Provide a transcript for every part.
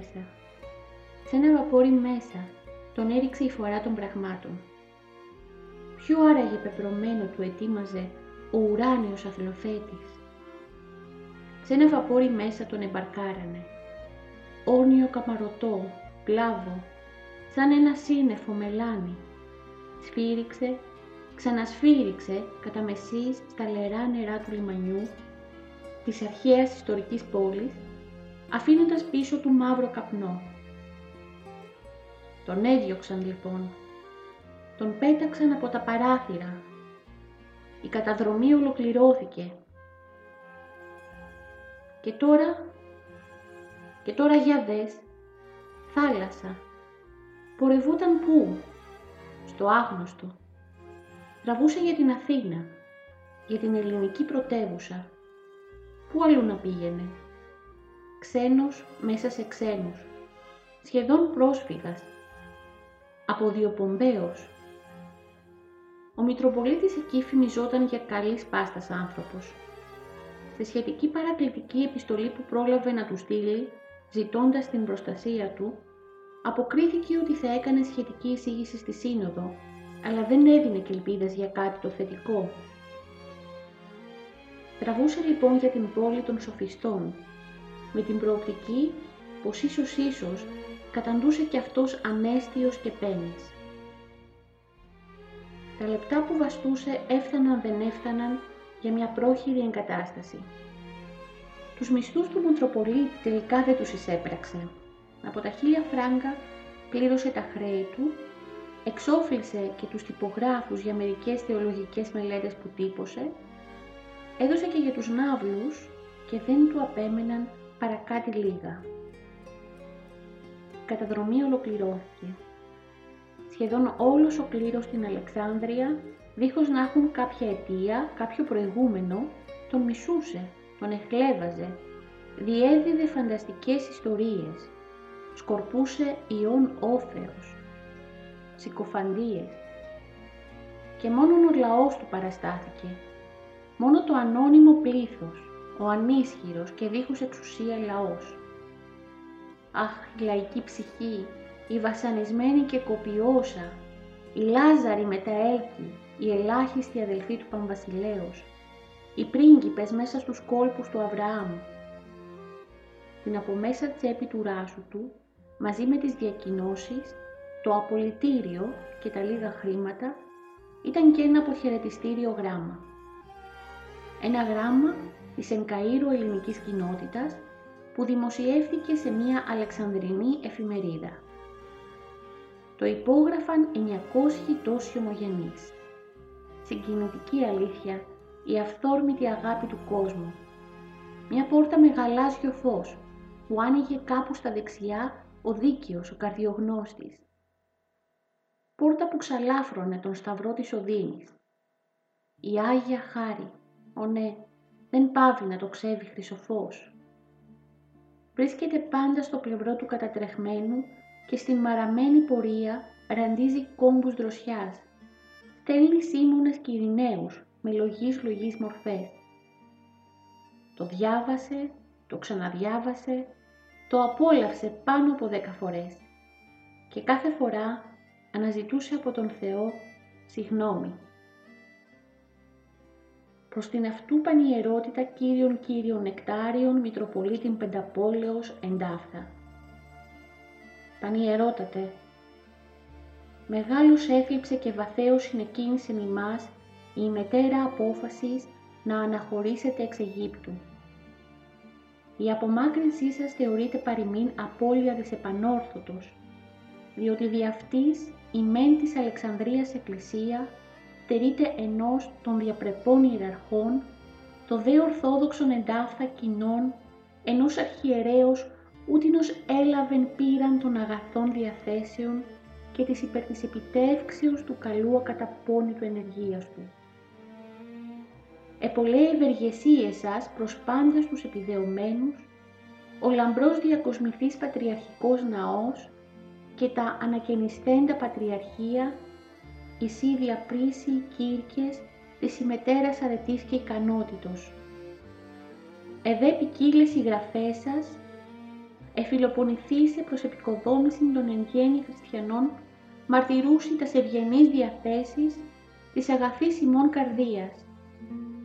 Μέσα. Σε ένα βαπόρι μέσα τον έριξε η φορά των πραγμάτων. Ποιο άραγε πεπρωμένο του ετοίμαζε ο ουράνιος αθλοθέτης. Σε ένα βαπόρι μέσα τον εμπαρκάρανε. Όρνιο καμαρωτό, πλάβο, σαν ένα σύννεφο μελάνι. Σφύριξε, ξανασφύριξε κατά μεσής στα λερά νερά του λιμανιού, της αρχαίας ιστορικής πόλης αφήνοντας πίσω του μαύρο καπνό. Τον έδιωξαν λοιπόν. Τον πέταξαν από τα παράθυρα. Η καταδρομή ολοκληρώθηκε. Και τώρα, και τώρα για δες, θάλασσα. Πορευόταν πού, στο άγνωστο. Τραβούσε για την Αθήνα, για την ελληνική πρωτεύουσα. Πού αλλού να πήγαινε; Ξένος μέσα σε ξένους, σχεδόν πρόσφυγας, αποδιοπομπαίος. Ο Μητροπολίτης εκεί φημιζόταν για καλής πάστας άνθρωπος. Στη σχετική παρακλητική επιστολή που πρόλαβε να του στείλει, ζητώντας την προστασία του, αποκρίθηκε ότι θα έκανε σχετική εισήγηση στη Σύνοδο, αλλά δεν έδινε και ελπίδες για κάτι το θετικό. Τραβούσε λοιπόν για την πόλη των σοφιστών, με την προοπτική πως ίσως ίσως καταντούσε κι αυτός ανέστιος και πένης. Τα λεπτά που βαστούσε έφταναν δεν έφταναν για μια πρόχειρη εγκατάσταση. Τους μισθούς του Μητροπολίτη τελικά δεν τους εισέπραξε. Από τα χίλια φράγκα πλήρωσε τα χρέη του, εξόφλησε και τους τυπογράφους για μερικές θεολογικές μελέτες που τύπωσε, έδωσε και για τους ναύλους και δεν του απέμεναν παρακάτι λίγα. Η καταδρομή ολοκληρώθηκε. Σχεδόν όλος ο κλήρος στην Αλεξάνδρεια, δίχως να έχουν κάποια αιτία, κάποιο προηγούμενο, τον μισούσε, τον εχλέβαζε, διέδιδε φανταστικές ιστορίες, σκορπούσε ιών όφεος, συκοφαντίες. Και μόνο ο λαός του παραστάθηκε, μόνο το ανώνυμο πλήθος, ο ανίσχυρος και δίχως εξουσία λαός. Αχ, η λαϊκή ψυχή, η βασανισμένη και κοπιόσα, η Λάζαρη με τα έλκη, η ελάχιστη αδελφή του Παμβασιλέως, οι πρίγκιπες μέσα στους κόλπους του Αβραάμ. Την από μέσα τσέπη του ράσου του, μαζί με τις διακοινώσεις, το απολυτήριο και τα λίγα χρήματα, ήταν και ένα αποχαιρετιστήριο γράμμα. Ένα γράμμα της Ενκαΐρου ελληνικής κοινότητας που δημοσιεύθηκε σε μια αλεξανδρινή εφημερίδα. Το υπόγραφαν 900 τόσοι ομογενείς. Συγκινητική αλήθεια, η αυθόρμητη αγάπη του κόσμου. Μια πόρτα με γαλάζιο φως που άνοιγε κάπου στα δεξιά ο δίκαιος, ο καρδιογνώστης. Πόρτα που ξαλάφρωνε τον σταυρό της Οδύνης. Η Άγια Χάρη, ο ναι, δεν πάβει να το ξέβει χρυσοφός. Βρίσκεται πάντα στο πλευρό του κατατρεχμένου και στην μαραμένη πορεία ραντίζει κόμπους δροσιάς. Στέλνει σύμμονες και ειρηναίους με λογής λογής μορφές. Το διάβασε, το ξαναδιάβασε, το απόλαυσε πάνω από δέκα φορές. και κάθε φορά αναζητούσε από τον Θεό συγνώμη. Προς την αυτού πανιερότητα Κύριον Κύριον Νεκτάριον Μητροπολίτην Πενταπόλεως εντάφθα. Πανιερότατε, μεγάλος έθλιψε και βαθέως συνεκίνησε ημάς η μετέρα απόφασης να αναχωρήσετε εξ Αιγύπτου. Η απομάκρυνσή σας θεωρείται παροιμήν απώλεια της επανόρθωτος, διότι δι' αυτής η μεν της Αλεξανδρίας Εκκλησία τερείται ενός των διαπρεπών ιεραρχών, το δε ορθόδοξον εντάφθα κοινών, ενός αρχιερέως ούτινος έλαβεν πήραν των αγαθών διαθέσεων και της υπέρ της επιτεύξεως του καλού ακαταπώνητου ενεργείας του. Επολέ ευεργεσίες σας προς πάντας τους επιδεωμένους, ο λαμπρός διακοσμηθής πατριαρχικός ναός και τα ανακαινιστέντα πατριαρχία, η διαπρίσιοι κύρκες της συμμετέρας αρετής και ικανότητος. Εδέ ποικίλε οι γραφές σας, εφιλοπονηθήσε προς επικοδόμηση των εν γέννη χριστιανών, μαρτυρούσι τα ευγενείς διαθέσεις της αγαθής ημών καρδίας,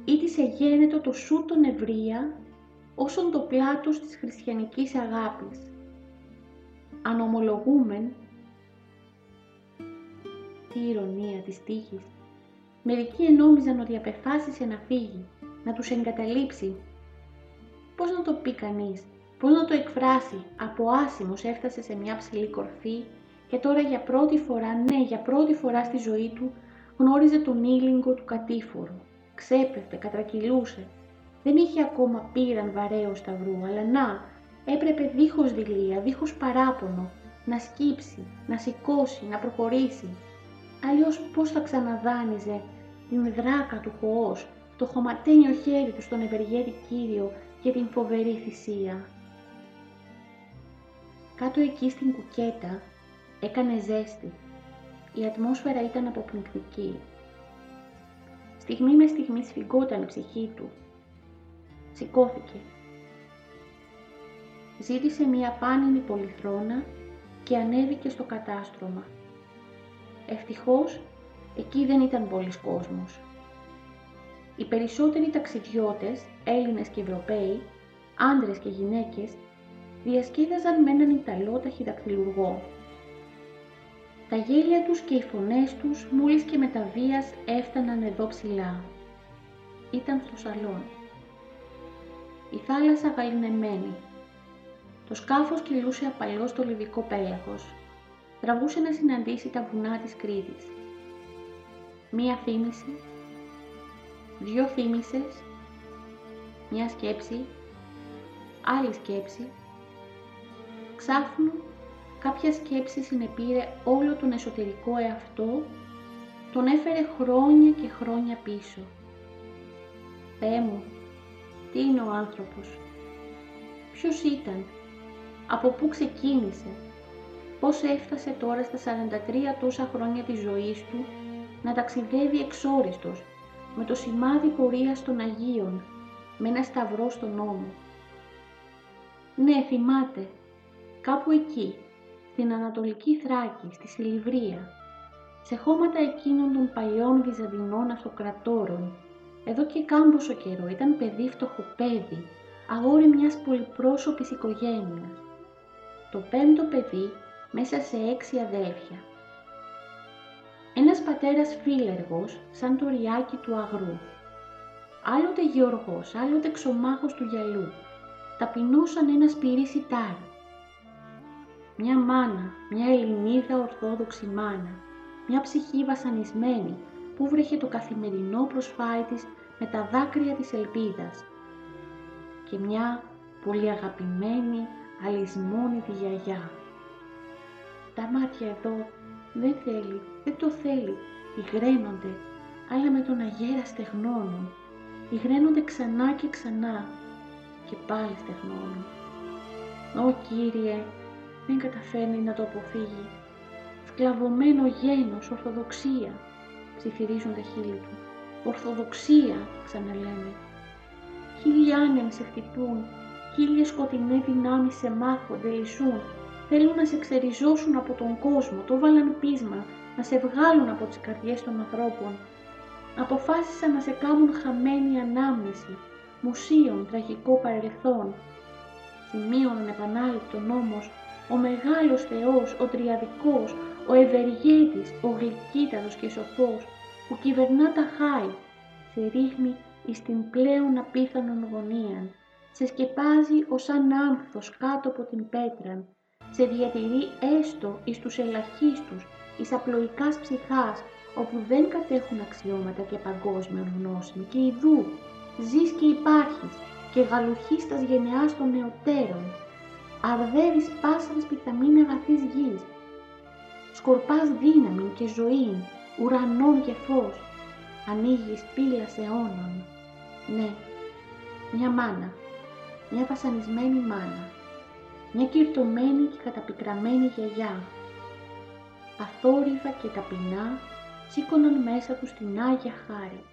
ή της εγένετο το σου τον ευρεία, όσον το πλάτος της χριστιανικής αγάπης. Αν ομολογούμεν, τι ηρωνία της τύχης, μερικοί ενόμιζαν ότι απεφάσισε να φύγει, να τους εγκαταλείψει. Πώς να το πει κανείς, πώς να το εκφράσει, από άσημος έφτασε σε μια ψηλή κορφή και τώρα για πρώτη φορά, ναι για πρώτη φορά στη ζωή του, γνώριζε τον ήλιγκο του κατήφορου ξέπεφτε, κατρακυλούσε. Δεν είχε ακόμα πήραν βαρέω σταυρού, αλλά να, έπρεπε δίχως δηλία, δίχως παράπονο, να σκύψει, να σηκώσει, να προχωρήσει. Αλλιώς πώς θα ξαναδάνιζε την δράκα του χωός, το χωματένιο χέρι του στον ευεργέτη Κύριο και την φοβερή θυσία. Κάτω εκεί στην κουκέτα έκανε ζέστη. Η ατμόσφαιρα ήταν αποπνικτική. Στιγμή με στιγμή σφιγγόταν η ψυχή του. Σηκώθηκε. Ζήτησε μία πάνινη πολυθρόνα και ανέβηκε στο κατάστρωμα. Ευτυχώς, εκεί δεν ήταν πολλής κόσμος. Οι περισσότεροι ταξιδιώτες, Έλληνες και Ευρωπαίοι, άντρες και γυναίκες, διασκέδαζαν με έναν Ιταλό ταχυδακτηλουργό τα γέλια τους και οι φωνές τους μόλις και με τα βίας έφταναν εδώ ψηλά. Ήταν στο σαλόνι. Η θάλασσα γαλινεμένη. Το σκάφος κυλούσε απαλώς στο λιβικό πέλαγος. Τραβούσε να συναντήσει τα βουνά της Κρήτης. Μία θύμηση, δυο θύμησες, μία σκέψη, άλλη σκέψη. Ξάφνου κάποια σκέψη συνεπήρε όλο τον εσωτερικό εαυτό, τον έφερε χρόνια και χρόνια πίσω. Θεέ μου, τι είναι ο άνθρωπος, ποιος ήταν, από πού ξεκίνησε, πώς έφτασε τώρα στα 43 τόσα χρόνια της ζωής του να ταξιδεύει εξόριστος, με το σημάδι πορείας των Αγίων, με ένα σταυρό στον νόμο. Ναι, θυμάται, κάπου εκεί, στην Ανατολική Θράκη, στη Σιλιβρία, σε χώματα εκείνων των παλιών Βυζαντινών αυτοκρατόρων. Εδώ και κάμποσο καιρό ήταν παιδί φτωχοπέδι, αγόρι μιας πολυπρόσωπης οικογένειας. Το πέμπτο παιδί μέσα σε έξι αδέλφια. Ένας πατέρας φίλεργος σαν το ριάκι του αγρού. Άλλοτε γεωργός, άλλοτε ξομάχος του γυαλού. Ταπεινός σαν ένα σπυρί σιτάρι μια μάνα, μια Ελληνίδα ορθόδοξη μάνα, μια ψυχή βασανισμένη που βρέχε το καθημερινό προσφάι της με τα δάκρυα της ελπίδας και μια πολύ αγαπημένη αλυσμόνητη γιαγιά. Τα μάτια εδώ δεν θέλει, δεν το θέλει, υγραίνονται, αλλά με τον αγέρα στεγνώνουν, υγραίνονται ξανά και ξανά και πάλι στεγνώνουν. Ω Κύριε, δεν καταφέρνει να το αποφύγει. Σκλαβωμένο γένος, ορθοδοξία, ψιθυρίζουν τα χείλη του. Ορθοδοξία, ξαναλέμε. Χίλιοι άνεμοι σε χτυπούν, χίλιες σκοτεινές δυνάμεις σε μάχονται, λυσούν. Θέλουν να σε ξεριζώσουν από τον κόσμο, το βάλαν πείσμα, να σε βγάλουν από τις καρδιές των ανθρώπων. Αποφάσισαν να σε κάνουν χαμένη ανάμνηση, μουσείων, τραγικό παρελθόν. Σημείωναν επανάληπτον όμως ο μεγάλος Θεός, ο Τριαδικός, ο Ευεργέτης, ο Γλυκύτατος και Σοφός, που κυβερνά τα χάη, σε ρίχνει εις την πλέον απίθανον γωνίαν, σε σκεπάζει ως σαν άνθος κάτω από την πέτραν, σε διατηρεί έστω εις τους ελαχίστους, εις απλοϊκάς ψυχάς, όπου δεν κατέχουν αξιώματα και παγκόσμια γνώση, και ιδού ζεις και υπάρχεις, και γαλουχείς τας γενεάς των νεωτέρων, αρδεύεις πάσαν σπιταμήν αγαθής γης, σκορπάς δύναμη και ζωή, ουρανών και φως, ανοίγεις πύλας αιώνων. Ναι, μια μάνα, μια βασανισμένη μάνα, μια κυρτωμένη και καταπικραμένη γιαγιά. Αθόρυβα και ταπεινά σήκωναν μέσα τους την Άγια Χάρη.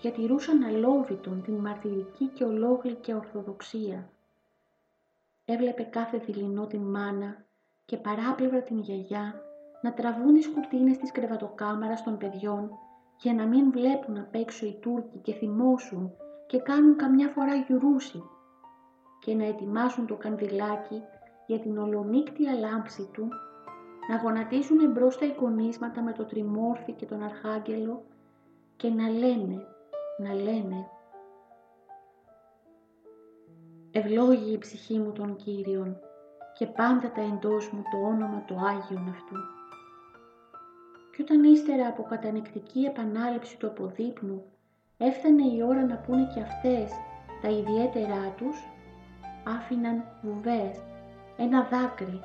Διατηρούσαν αλόβητον την μαρτυρική και ολόγλυκη ορθοδοξία. Έβλεπε κάθε δειλινό την μάνα και παράπλευρα την γιαγιά να τραβούν τις κουρτίνες της κρεβατοκάμαρας των παιδιών για να μην βλέπουν απ' έξω οι Τούρκοι και θυμώσουν και κάνουν καμιά φορά γιουρούσι και να ετοιμάσουν το κανδυλάκι για την ολονύκτια λάμψη του, να γονατίζουν εμπρός τα εικονίσματα με το τριμόρφι και τον αρχάγγελο και να λένε, να λένε «Ευλόγη η ψυχή μου των Κύριων και πάντα τα εντός μου το όνομα το Άγιον αυτού» και όταν ύστερα από κατανεκτική επανάληψη του αποδείπνου έφτανε η ώρα να πούνε και αυτές τα ιδιαίτερά τους, άφηναν βουβές, ένα δάκρυ,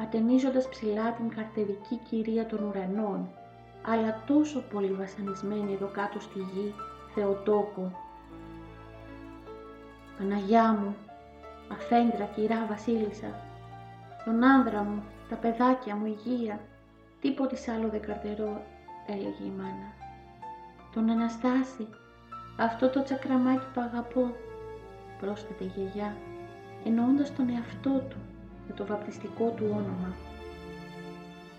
ατενίζοντας ψηλά την καρτερική κυρία των ουρανών, αλλά τόσο πολύ βασανισμένη εδώ κάτω στη γη, Θεοτόκο. Παναγιά μου, αφέντρα κυρά βασίλισσα, τον άνδρα μου, τα παιδάκια μου υγεία, Τίποτε άλλο δεν καρτερώ, έλεγε η μάνα. Τον Αναστάση, αυτό το τσακραμάκι που αγαπώ, πρόσθεται η γιαγιά, εννοώντας τον εαυτό του με το βαπτιστικό του όνομα.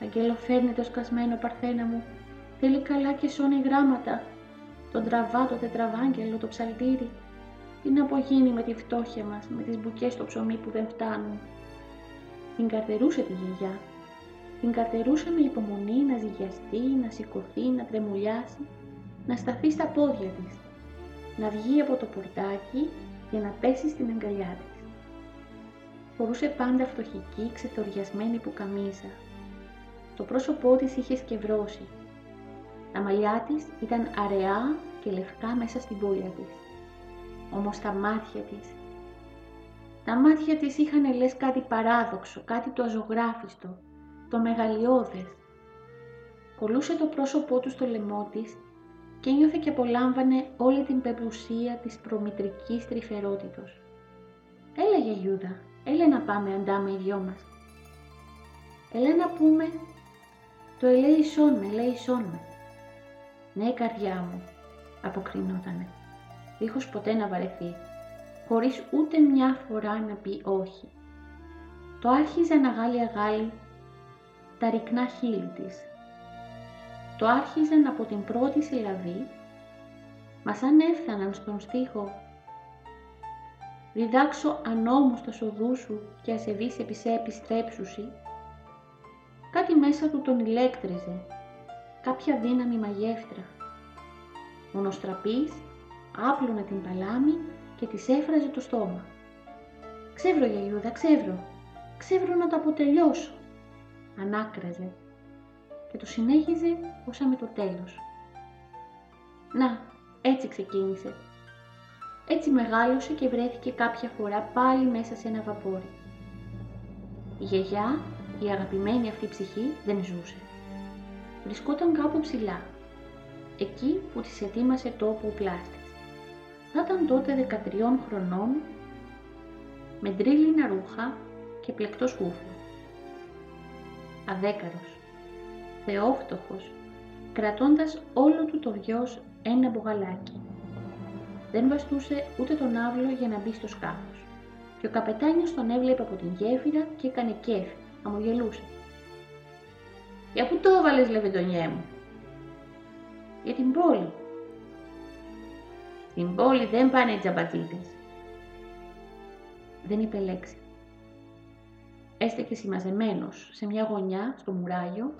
Αγγελοφέρνε το σκασμένο παρθένα μου, θέλει καλά και σώνει γράμματα, τον τραβά το τετραβάγγελο, το ψαλτήρι, τι να απογίνει με τη φτώχεια μας, με τις μπουκές στο ψωμί που δεν φτάνουν. Την καρτερούσε τη γιαγιά την καρτερούσε με υπομονή να ζυγιαστεί, να σηκωθεί, να τρεμουλιάσει, να σταθεί στα πόδια της, να βγει από το πορτάκι και να πέσει στην αγκαλιά της. Φορούσε πάντα φτωχική, ξεθοριασμένη που καμίσα. Το πρόσωπό της είχε σκευρώσει. Τα μαλλιά της ήταν αραιά και λευκά μέσα στην πόλια της. Όμως τα μάτια της... Τα μάτια της είχαν λες κάτι παράδοξο, κάτι το αζωγράφιστο, το μεγαλειώδες. Κολούσε το πρόσωπό του στο λαιμό της και νιώθε και απολάμβανε όλη την πεπουσία της προμητρικής τρυφερότητος. «Έλα γιαγιούδα, έλα να πάμε αντάμε οι δυο μας». «Έλα να πούμε, το ελέησόν με, ελέησόν με». «Ναι, καρδιά μου», αποκρινότανε, δίχως ποτέ να βαρεθεί, χωρίς ούτε μια φορά να πει όχι. Το άρχιζε να γάλει αγάλει τα ρικνά χείλη της. Το άρχιζαν από την πρώτη συλλαβή, μας σαν έφταναν στον στίχο «Διδάξω ανώμους τα σοδού σου και ασεβείς επί σε επιστρέψουσι», κάτι μέσα του τον ηλέκτριζε, κάποια δύναμη μαγεύτρα. Ο νοστραπής άπλωνε την παλάμη και της έφραζε το στόμα. «Ξεύρω, γιαγιούδα, ξεύρω, ξεύρω να το αποτελειώσω» ανάκραζε και το συνέχιζε όσα με το τέλος. Να, έτσι ξεκίνησε. Έτσι μεγάλωσε και βρέθηκε κάποια φορά πάλι μέσα σε ένα βαπόρι. Η γιαγιά, η αγαπημένη αυτή ψυχή, δεν ζούσε. Βρισκόταν κάπου ψηλά, εκεί που της ετοίμασε τόπο ο πλάστης. Θα ήταν τότε 13 χρονών, με ντρίλινα ρούχα και πλεκτός σκούφο αδέκαρος, θεόφτωχος, κρατώντας όλο του το βιός ένα μπογαλάκι. Δεν βαστούσε ούτε τον άβλο για να μπει στο σκάφος και ο καπετάνιος τον έβλεπε από την γέφυρα και έκανε κέφι, αμογελούσε. Για πού το έβαλες, λεβεντονιέ μου; Για την πόλη. Στην πόλη δεν πάνε οι τζαμπατζίδες. Δεν είπε λέξη. Έστεκε συμμαζεμένος σε μια γωνιά στο μουράγιο,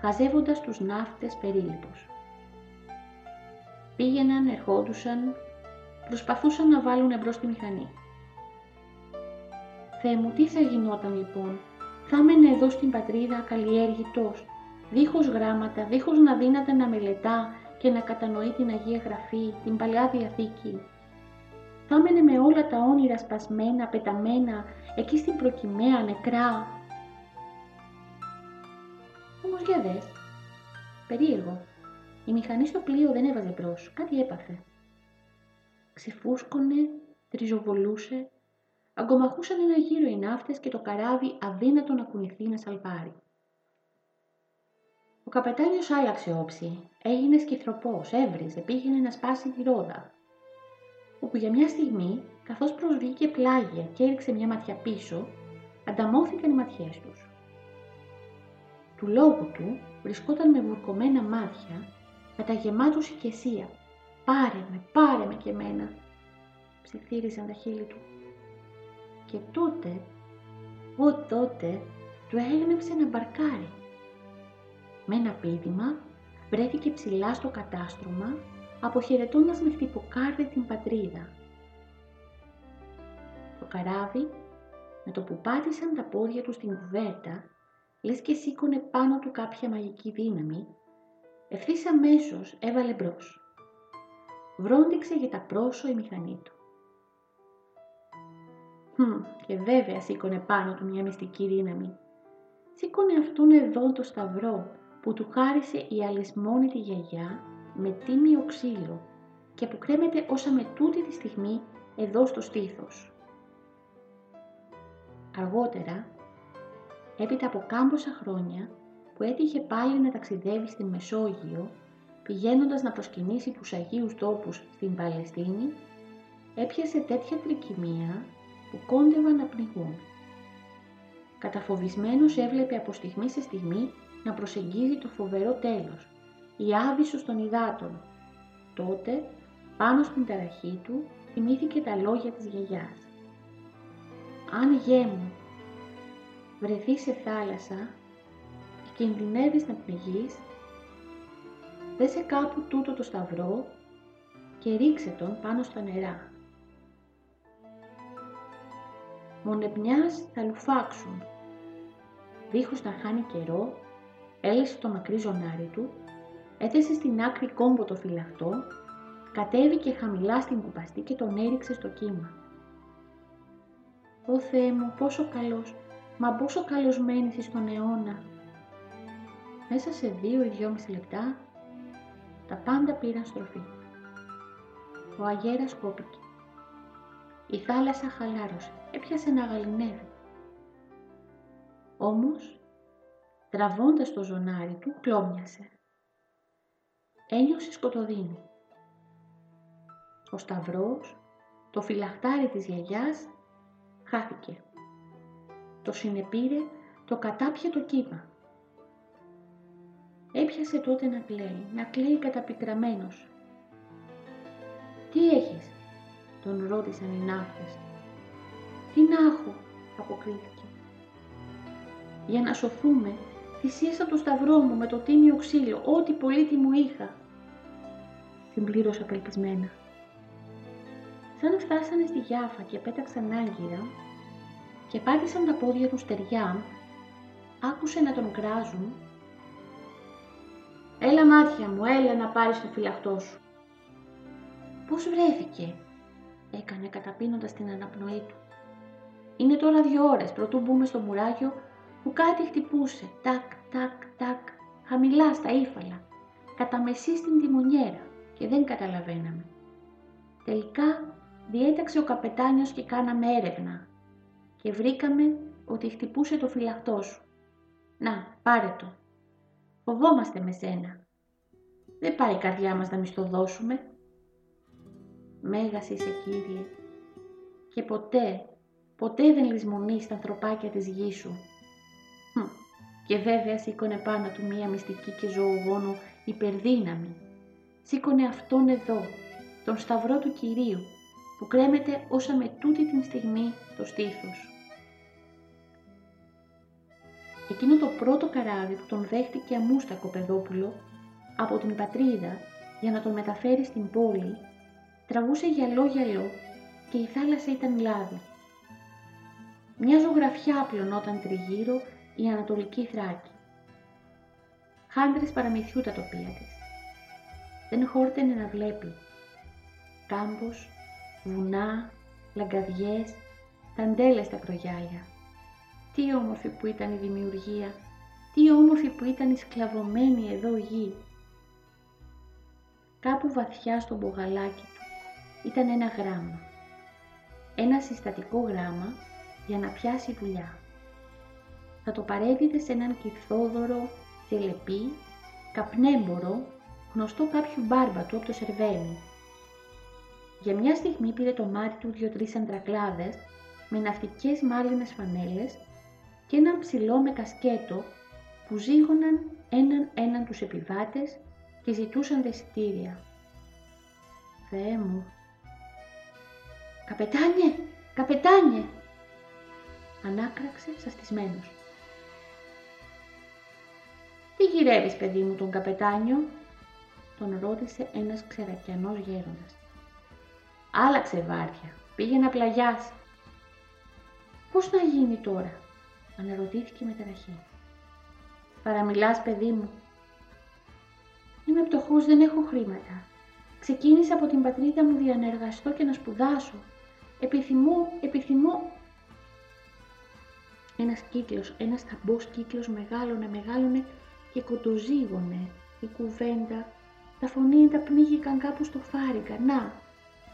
χαζεύοντας τους ναύτες περίληπους. Πήγαιναν, ερχόντουσαν, προσπαθούσαν να βάλουν εμπρός τη μηχανή. Θεέ μου, τι θα γινόταν λοιπόν, θα έμενε εδώ στην πατρίδα καλλιέργητος, δίχως γράμματα, δίχως να δύναται να μελετά και να κατανοεί την Αγία Γραφή, την Παλιά Διαθήκη. Θα έμενε με όλα τα όνειρα σπασμένα, πεταμένα, εκεί στην προκυμαία, νεκρά. Όμως για δες, περίεργο, η μηχανή στο πλοίο δεν έβαζε μπρος, κάτι έπαθε. Ξεφούσκωνε, τριζοβολούσε, αγκομαχούσαν ένα γύρο οι ναύτες και το καράβι αδύνατο να κουνηθεί να σαλπάρει. Ο καπετάνιος άλλαξε όψη, έγινε σκυθροπός, έβριζε, πήγαινε να σπάσει τη ρόδα. Όπου για μια στιγμή, καθώς προσβήκε πλάγια και έριξε μια ματιά πίσω, ανταμώθηκαν οι ματιές τους. Του λόγου του βρισκόταν με βουρκωμένα μάτια, καταγεμάτους οικεσία. «Πάρε με, πάρε με και μένα», ψιθύριζαν τα χείλη του. Και τότε, ο τότε, του έγνεψε να μπαρκάρει. Με ένα πίδημα βρέθηκε ψηλά στο κατάστρωμα, αποχαιρετώντας με χτυποκάρδι την πατρίδα. Το καράβι, με το που πάτησαν τα πόδια του στην κουβέρτα, λες και σήκωνε πάνω του κάποια μαγική δύναμη, ευθύς αμέσως έβαλε μπρος. Βρόντιξε για τα πρόσω η μηχανή του. Hm, και βέβαια σήκωνε πάνω του μια μυστική δύναμη. Σήκωνε αυτόν εδώ το σταυρό που του χάρισε η αλυσμόνητη γιαγιά με τίμιο ξύλο και που κρέμεται όσα με τούτη τη στιγμή εδώ στο στήθος. Αργότερα, έπειτα από κάμποσα χρόνια που έτυχε πάλι να ταξιδεύει στην Μεσόγειο, πηγαίνοντας να προσκυνήσει τους Αγίους τόπους στην Παλαιστίνη, έπιασε τέτοια τρικυμία που κόντευαν να πνιγούν. Καταφοβισμένος έβλεπε από στιγμή σε στιγμή να προσεγγίζει το φοβερό τέλος, η άβυσος των υδάτων. Τότε, πάνω στην ταραχή του, θυμήθηκε τα λόγια της γιαγιάς. «Αν γέ μου βρεθείς σε θάλασσα και κινδυνεύεις να πνιγείς, δέσε κάπου τούτο το σταυρό και ρίξε τον πάνω στα νερά. Μονεπνιάς θα λουφάξουν. Δίχως να χάνει καιρό, έλυσε το μακρύ ζωνάρι του, έθεσε στην άκρη κόμπο το φυλαχτό, κατέβηκε χαμηλά στην κουπαστή και τον έριξε στο κύμα. «Ω Θεέ μου, πόσο καλός, μα πόσο καλός μένεις στον αιώνα». Μέσα σε δύο ή δυόμιση λεπτά, τα πάντα πήραν στροφή. Ο αγέρας κόπηκε. Η θάλασσα χαλάρωσε, έπιασε να γαλινεύει. Όμως, τραβώντας το ζωνάρι του, κλόμιασε. Ένιωσε σκοτωδίνη. Ο σταυρός, το φυλαχτάρι της γιαγιάς, χάθηκε. Το συνεπήρε το κατάπιατο κύμα. Έπιασε τότε να κλαίει, να κλαίει καταπικραμένος. «Τι έχεις» τον ρώτησαν οι ναύτες. «Τι να έχω» αποκρίθηκε. «Για να σωθούμε θυσίασα το σταυρό μου με το τίμιο ξύλο, ό,τι πολύτιμο είχα. Συμπλήρωσα απελπισμένα. Σαν φτάσανε στη Γιάφα και πέταξαν άγκυρα και πάτησαν τα πόδια τους στεριά, άκουσε να τον κράζουν «Έλα μάτια μου, έλα να πάρεις το φυλαχτό σου». «Πώς βρέθηκε» έκανε καταπίνοντας την αναπνοή του. «Είναι τώρα δύο ώρες πρωτού μπούμε στο μουράγιο που κάτι χτυπούσε, τάκ, τάκ, τάκ, χαμηλά στα ύφαλα, κατά μεσή στην τιμονιέρα και δεν καταλαβαίναμε. Τελικά διέταξε ο καπετάνιος και κάναμε έρευνα και βρήκαμε ότι χτυπούσε το φυλαχτό σου. Να, πάρε το. Φοβόμαστε με σένα. Δεν πάει η καρδιά μας να μισθοδώσουμε. Μέγας είσαι Κύριε και ποτέ, ποτέ δεν λησμονείς τα ανθρωπάκια της γης σου και βέβαια σήκωνε πάνω του μία μυστική και ζωογόνο υπερδύναμη. Σήκωνε αυτόν εδώ, τον σταυρό του Κυρίου, που κρέμεται όσα με τούτη την στιγμή το στήθος. Εκείνο το πρώτο καράβι που τον δέχτηκε αμούστακο παιδόπουλο από την πατρίδα για να τον μεταφέρει στην πόλη, τραβούσε γυαλό-γυαλό και η θάλασσα ήταν λάδι. Μια ζωγραφιά πλωνόταν τριγύρω η Ανατολική Θράκη. Χάντρες παραμυθιού τα τοπία της. Δεν χόρτενε να βλέπει. Κάμπος, βουνά, λαγκαδιές, ταντέλες στα κρογιάλια. Τι όμορφη που ήταν η δημιουργία, τι όμορφη που ήταν η σκλαβωμένη εδώ γη. Κάπου βαθιά στο μπογαλάκι του ήταν ένα γράμμα. Ένα συστατικό γράμμα για να πιάσει δουλειά. Θα το παρέδιδε σε έναν κυθόδωρο, θελεπή, καπνέμπορο, γνωστό κάποιου μπάρμπα του από το Σερβένι. Για μια στιγμή πήρε το μάτι του δύο-τρεις αντρακλάδες με ναυτικές μάλινες φανέλες και έναν ψηλό με κασκέτο που ζήγωναν έναν έναν τους επιβάτες και ζητούσαν δεσιτήρια. Θεέ μου! «Καπετάνιε! Καπετάνιε!» ανάκραξε σαστισμένος. «Τι γυρεύεις, παιδί μου, τον καπετάνιο» τον ρώτησε ένας ξερακιανός γέροντας. «Άλλαξε βάρδια, πήγε να πλαγιάσει». «Πώς να γίνει τώρα» αναρωτήθηκε με ταραχή. «Παραμιλάς, παιδί μου». «Είμαι πτωχός, δεν έχω χρήματα. Ξεκίνησα από την πατρίδα μου για να εργαστώ και να σπουδάσω. Επιθυμώ, επιθυμώ ένας κύκλος, ένας ταμπός κύκλος μεγάλωνε, μεγάλωνε και κοντοζήγωνε η κουβέντα. Τα φωνήεντα πνίγηκαν κάπου στο φάρικα. Να,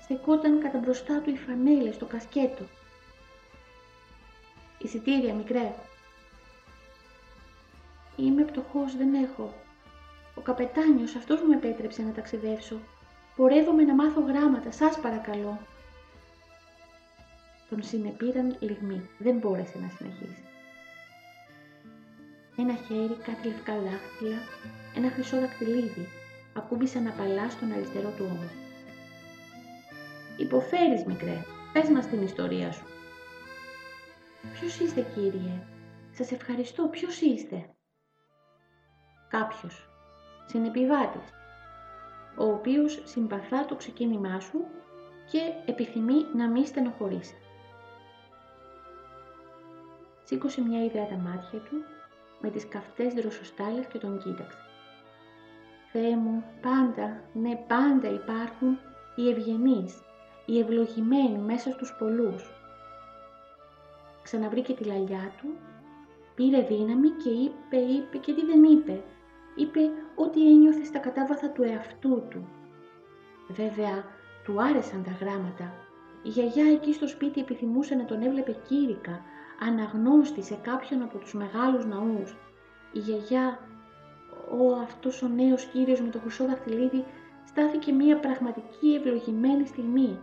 στεκόταν κατά μπροστά του οι φανέλες, το κασκέτο. Εισιτήρια, μικρέ. Είμαι πτωχός, δεν έχω. Ο καπετάνιος, αυτός μου επέτρεψε να ταξιδεύσω. Πορεύομαι να μάθω γράμματα, σας παρακαλώ τον συνεπήραν λιγμοί. Δεν μπόρεσε να συνεχίσει. Ένα χέρι, κάτι λευκά δάχτυλα, ένα χρυσό δακτυλίδι ακούμπησαν απαλά στον αριστερό του ώμο. «Υποφέρεις, μικρέ. Πες μας την ιστορία σου». «Ποιος είστε, κύριε; Σας ευχαριστώ. Ποιος είστε» κάποιος, συνεπιβάτης, ο οποίος συμπαθά το ξεκίνημά σου και επιθυμεί να μην στενοχωρήσει. Σήκωσε μια ιδέα τα μάτια του με τις καυτές δροσοστάλες και τον κοίταξε. Θεέ μου, πάντα, ναι πάντα υπάρχουν οι ευγενείς, οι ευλογημένοι μέσα στους πολλούς. Ξαναβρήκε τη λαλιά του, πήρε δύναμη και είπε, είπε και τι δεν είπε. Είπε ό,τι ένιωθε στα κατάβαθα του εαυτού του. Βέβαια, του άρεσαν τα γράμματα. Η γιαγιά εκεί στο σπίτι επιθυμούσε να τον έβλεπε κήρυκα, αναγνώστη σε κάποιον από τους μεγάλους ναούς. Η γιαγιά, ο αυτός ο νέος κύριος με το χρυσό δαχτυλίδι, στάθηκε μια πραγματική ευλογημένη στιγμή.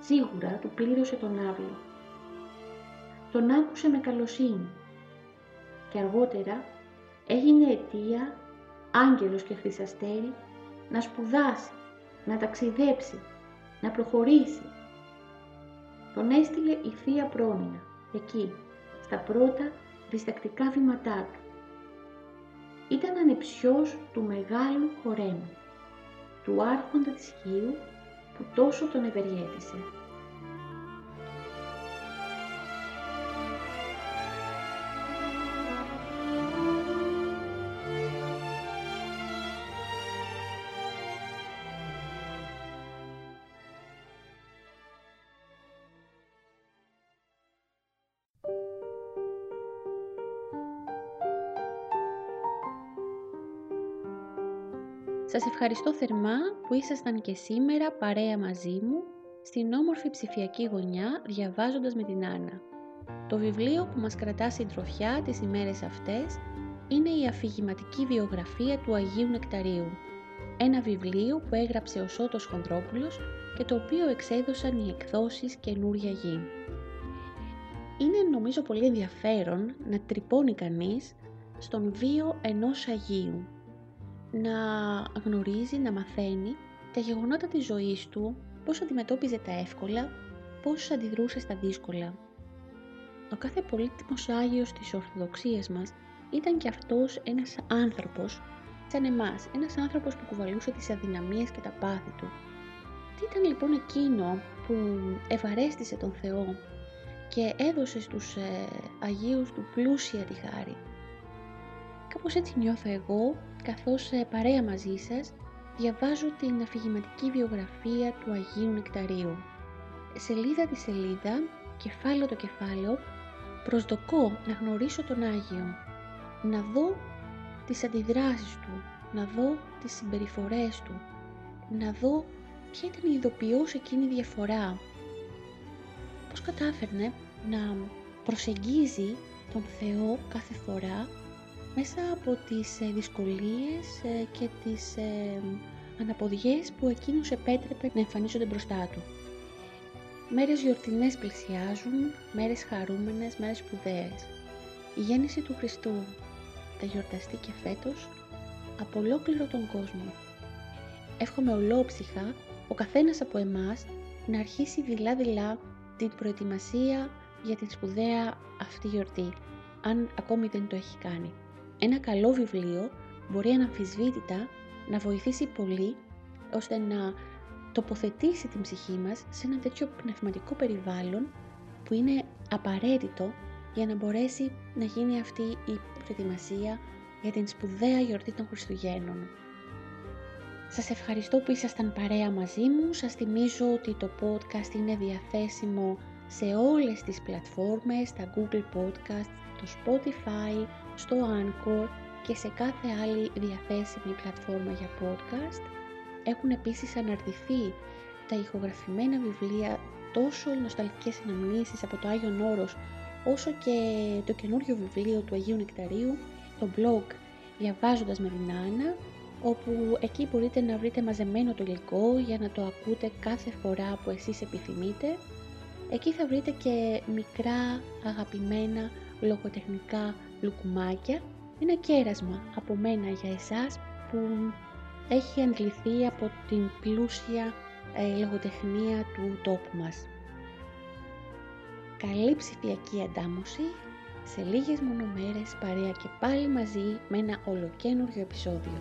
Σίγουρα του πλήρωσε τον άβλο. Τον άκουσε με καλοσύνη και αργότερα έγινε αιτία, άγγελος και χρυσαστέρι, να σπουδάσει, να ταξιδέψει, να προχωρήσει. Τον έστειλε η Θεία Πρόμηνα εκεί, στα πρώτα διστακτικά βήματά του. Ήταν ανεψιός του μεγάλου χορέμου, του άρχοντα της Χίου που τόσο τον ευεργέτησε. Σας ευχαριστώ θερμά που ήσασταν και σήμερα παρέα μαζί μου στην όμορφη ψηφιακή γωνιά διαβάζοντας με την Άννα. Το βιβλίο που μας κρατά συντροφιά τις ημέρες αυτές είναι η αφηγηματική βιογραφία του Αγίου Νεκταρίου. Ένα βιβλίο που έγραψε ο Σώτος Χονδρόπουλος και το οποίο εξέδωσαν οι εκδόσεις καινούρια γη. είναι νομίζω πολύ ενδιαφέρον να τρυπώνει κανείς στον βίο ενός Αγίου. Να γνωρίζει, να μαθαίνει τα γεγονότα της ζωής του, πώς αντιμετώπιζε τα εύκολα, πώς αντιδρούσε στα δύσκολα. Ο κάθε πολύτιμος Άγιος της Ορθοδοξίας μας ήταν και αυτός ένας άνθρωπος σαν εμάς, ένας άνθρωπος που κουβαλούσε τις αδυναμίες και τα πάθη του. Τι ήταν λοιπόν εκείνο που ευαρέστησε τον Θεό και έδωσε στους ε, Αγίους του πλούσια τη χάρη; Κάπως έτσι νιώθω εγώ, καθώς ε, παρέα μαζί σας διαβάζω την αφηγηματική βιογραφία του Αγίου Νεκταρίου. Σελίδα τη σελίδα, κεφάλαιο το κεφάλαιο, προσδοκώ να γνωρίσω τον Άγιο, να δω τις αντιδράσεις του, να δω τις συμπεριφορές του, να δω ποια ήταν η ειδοποιώς εκείνη η διαφορά. Πώς κατάφερνε να προσεγγίζει τον Θεό κάθε φορά μέσα από τις ε, δυσκολίες ε, και τις ε, αναποδιές που εκείνος επέτρεπε να εμφανίζονται μπροστά του. Μέρες γιορτινές πλησιάζουν, μέρες χαρούμενες, μέρες σπουδαίες. Η γέννηση του Χριστού θα γιορταστεί και φέτος από ολόκληρο τον κόσμο. Εύχομαι ολόψυχα ο καθένας από εμάς να αρχίσει δειλά-δειλά την προετοιμασία για την σπουδαία αυτή γιορτή, αν ακόμη δεν το έχει κάνει. Ένα καλό βιβλίο μπορεί αναμφισβήτητα να βοηθήσει πολύ ώστε να τοποθετήσει την ψυχή μας σε ένα τέτοιο πνευματικό περιβάλλον που είναι απαραίτητο για να μπορέσει να γίνει αυτή η προετοιμασία για την σπουδαία γιορτή των Χριστουγέννων. Σας ευχαριστώ που ήσασταν παρέα μαζί μου. Σας θυμίζω ότι το podcast είναι διαθέσιμο σε όλες τις πλατφόρμες, στα Google Podcast, το Spotify, στο Anchor και σε κάθε άλλη διαθέσιμη πλατφόρμα για podcast. Έχουν επίσης αναρτηθεί τα ηχογραφημένα βιβλία τόσο οι νοσταλγικές αναμνήσεις από το Άγιον Όρος όσο και το καινούριο βιβλίο του Αγίου Νεκταρίου, το blog διαβάζοντας με την Άννα, όπου εκεί μπορείτε να βρείτε μαζεμένο το υλικό για να το ακούτε κάθε φορά που εσείς επιθυμείτε. Εκεί θα βρείτε και μικρά αγαπημένα λογοτεχνικά λουκουμάκια, ένα κέρασμα από μένα για εσάς που έχει αντληθεί από την πλούσια ε, λογοτεχνία του τόπου μας. Καλή ψηφιακή αντάμωση, σε λίγες μόνο μέρες παρέα και πάλι μαζί με ένα ολοκένουργιο επεισόδιο.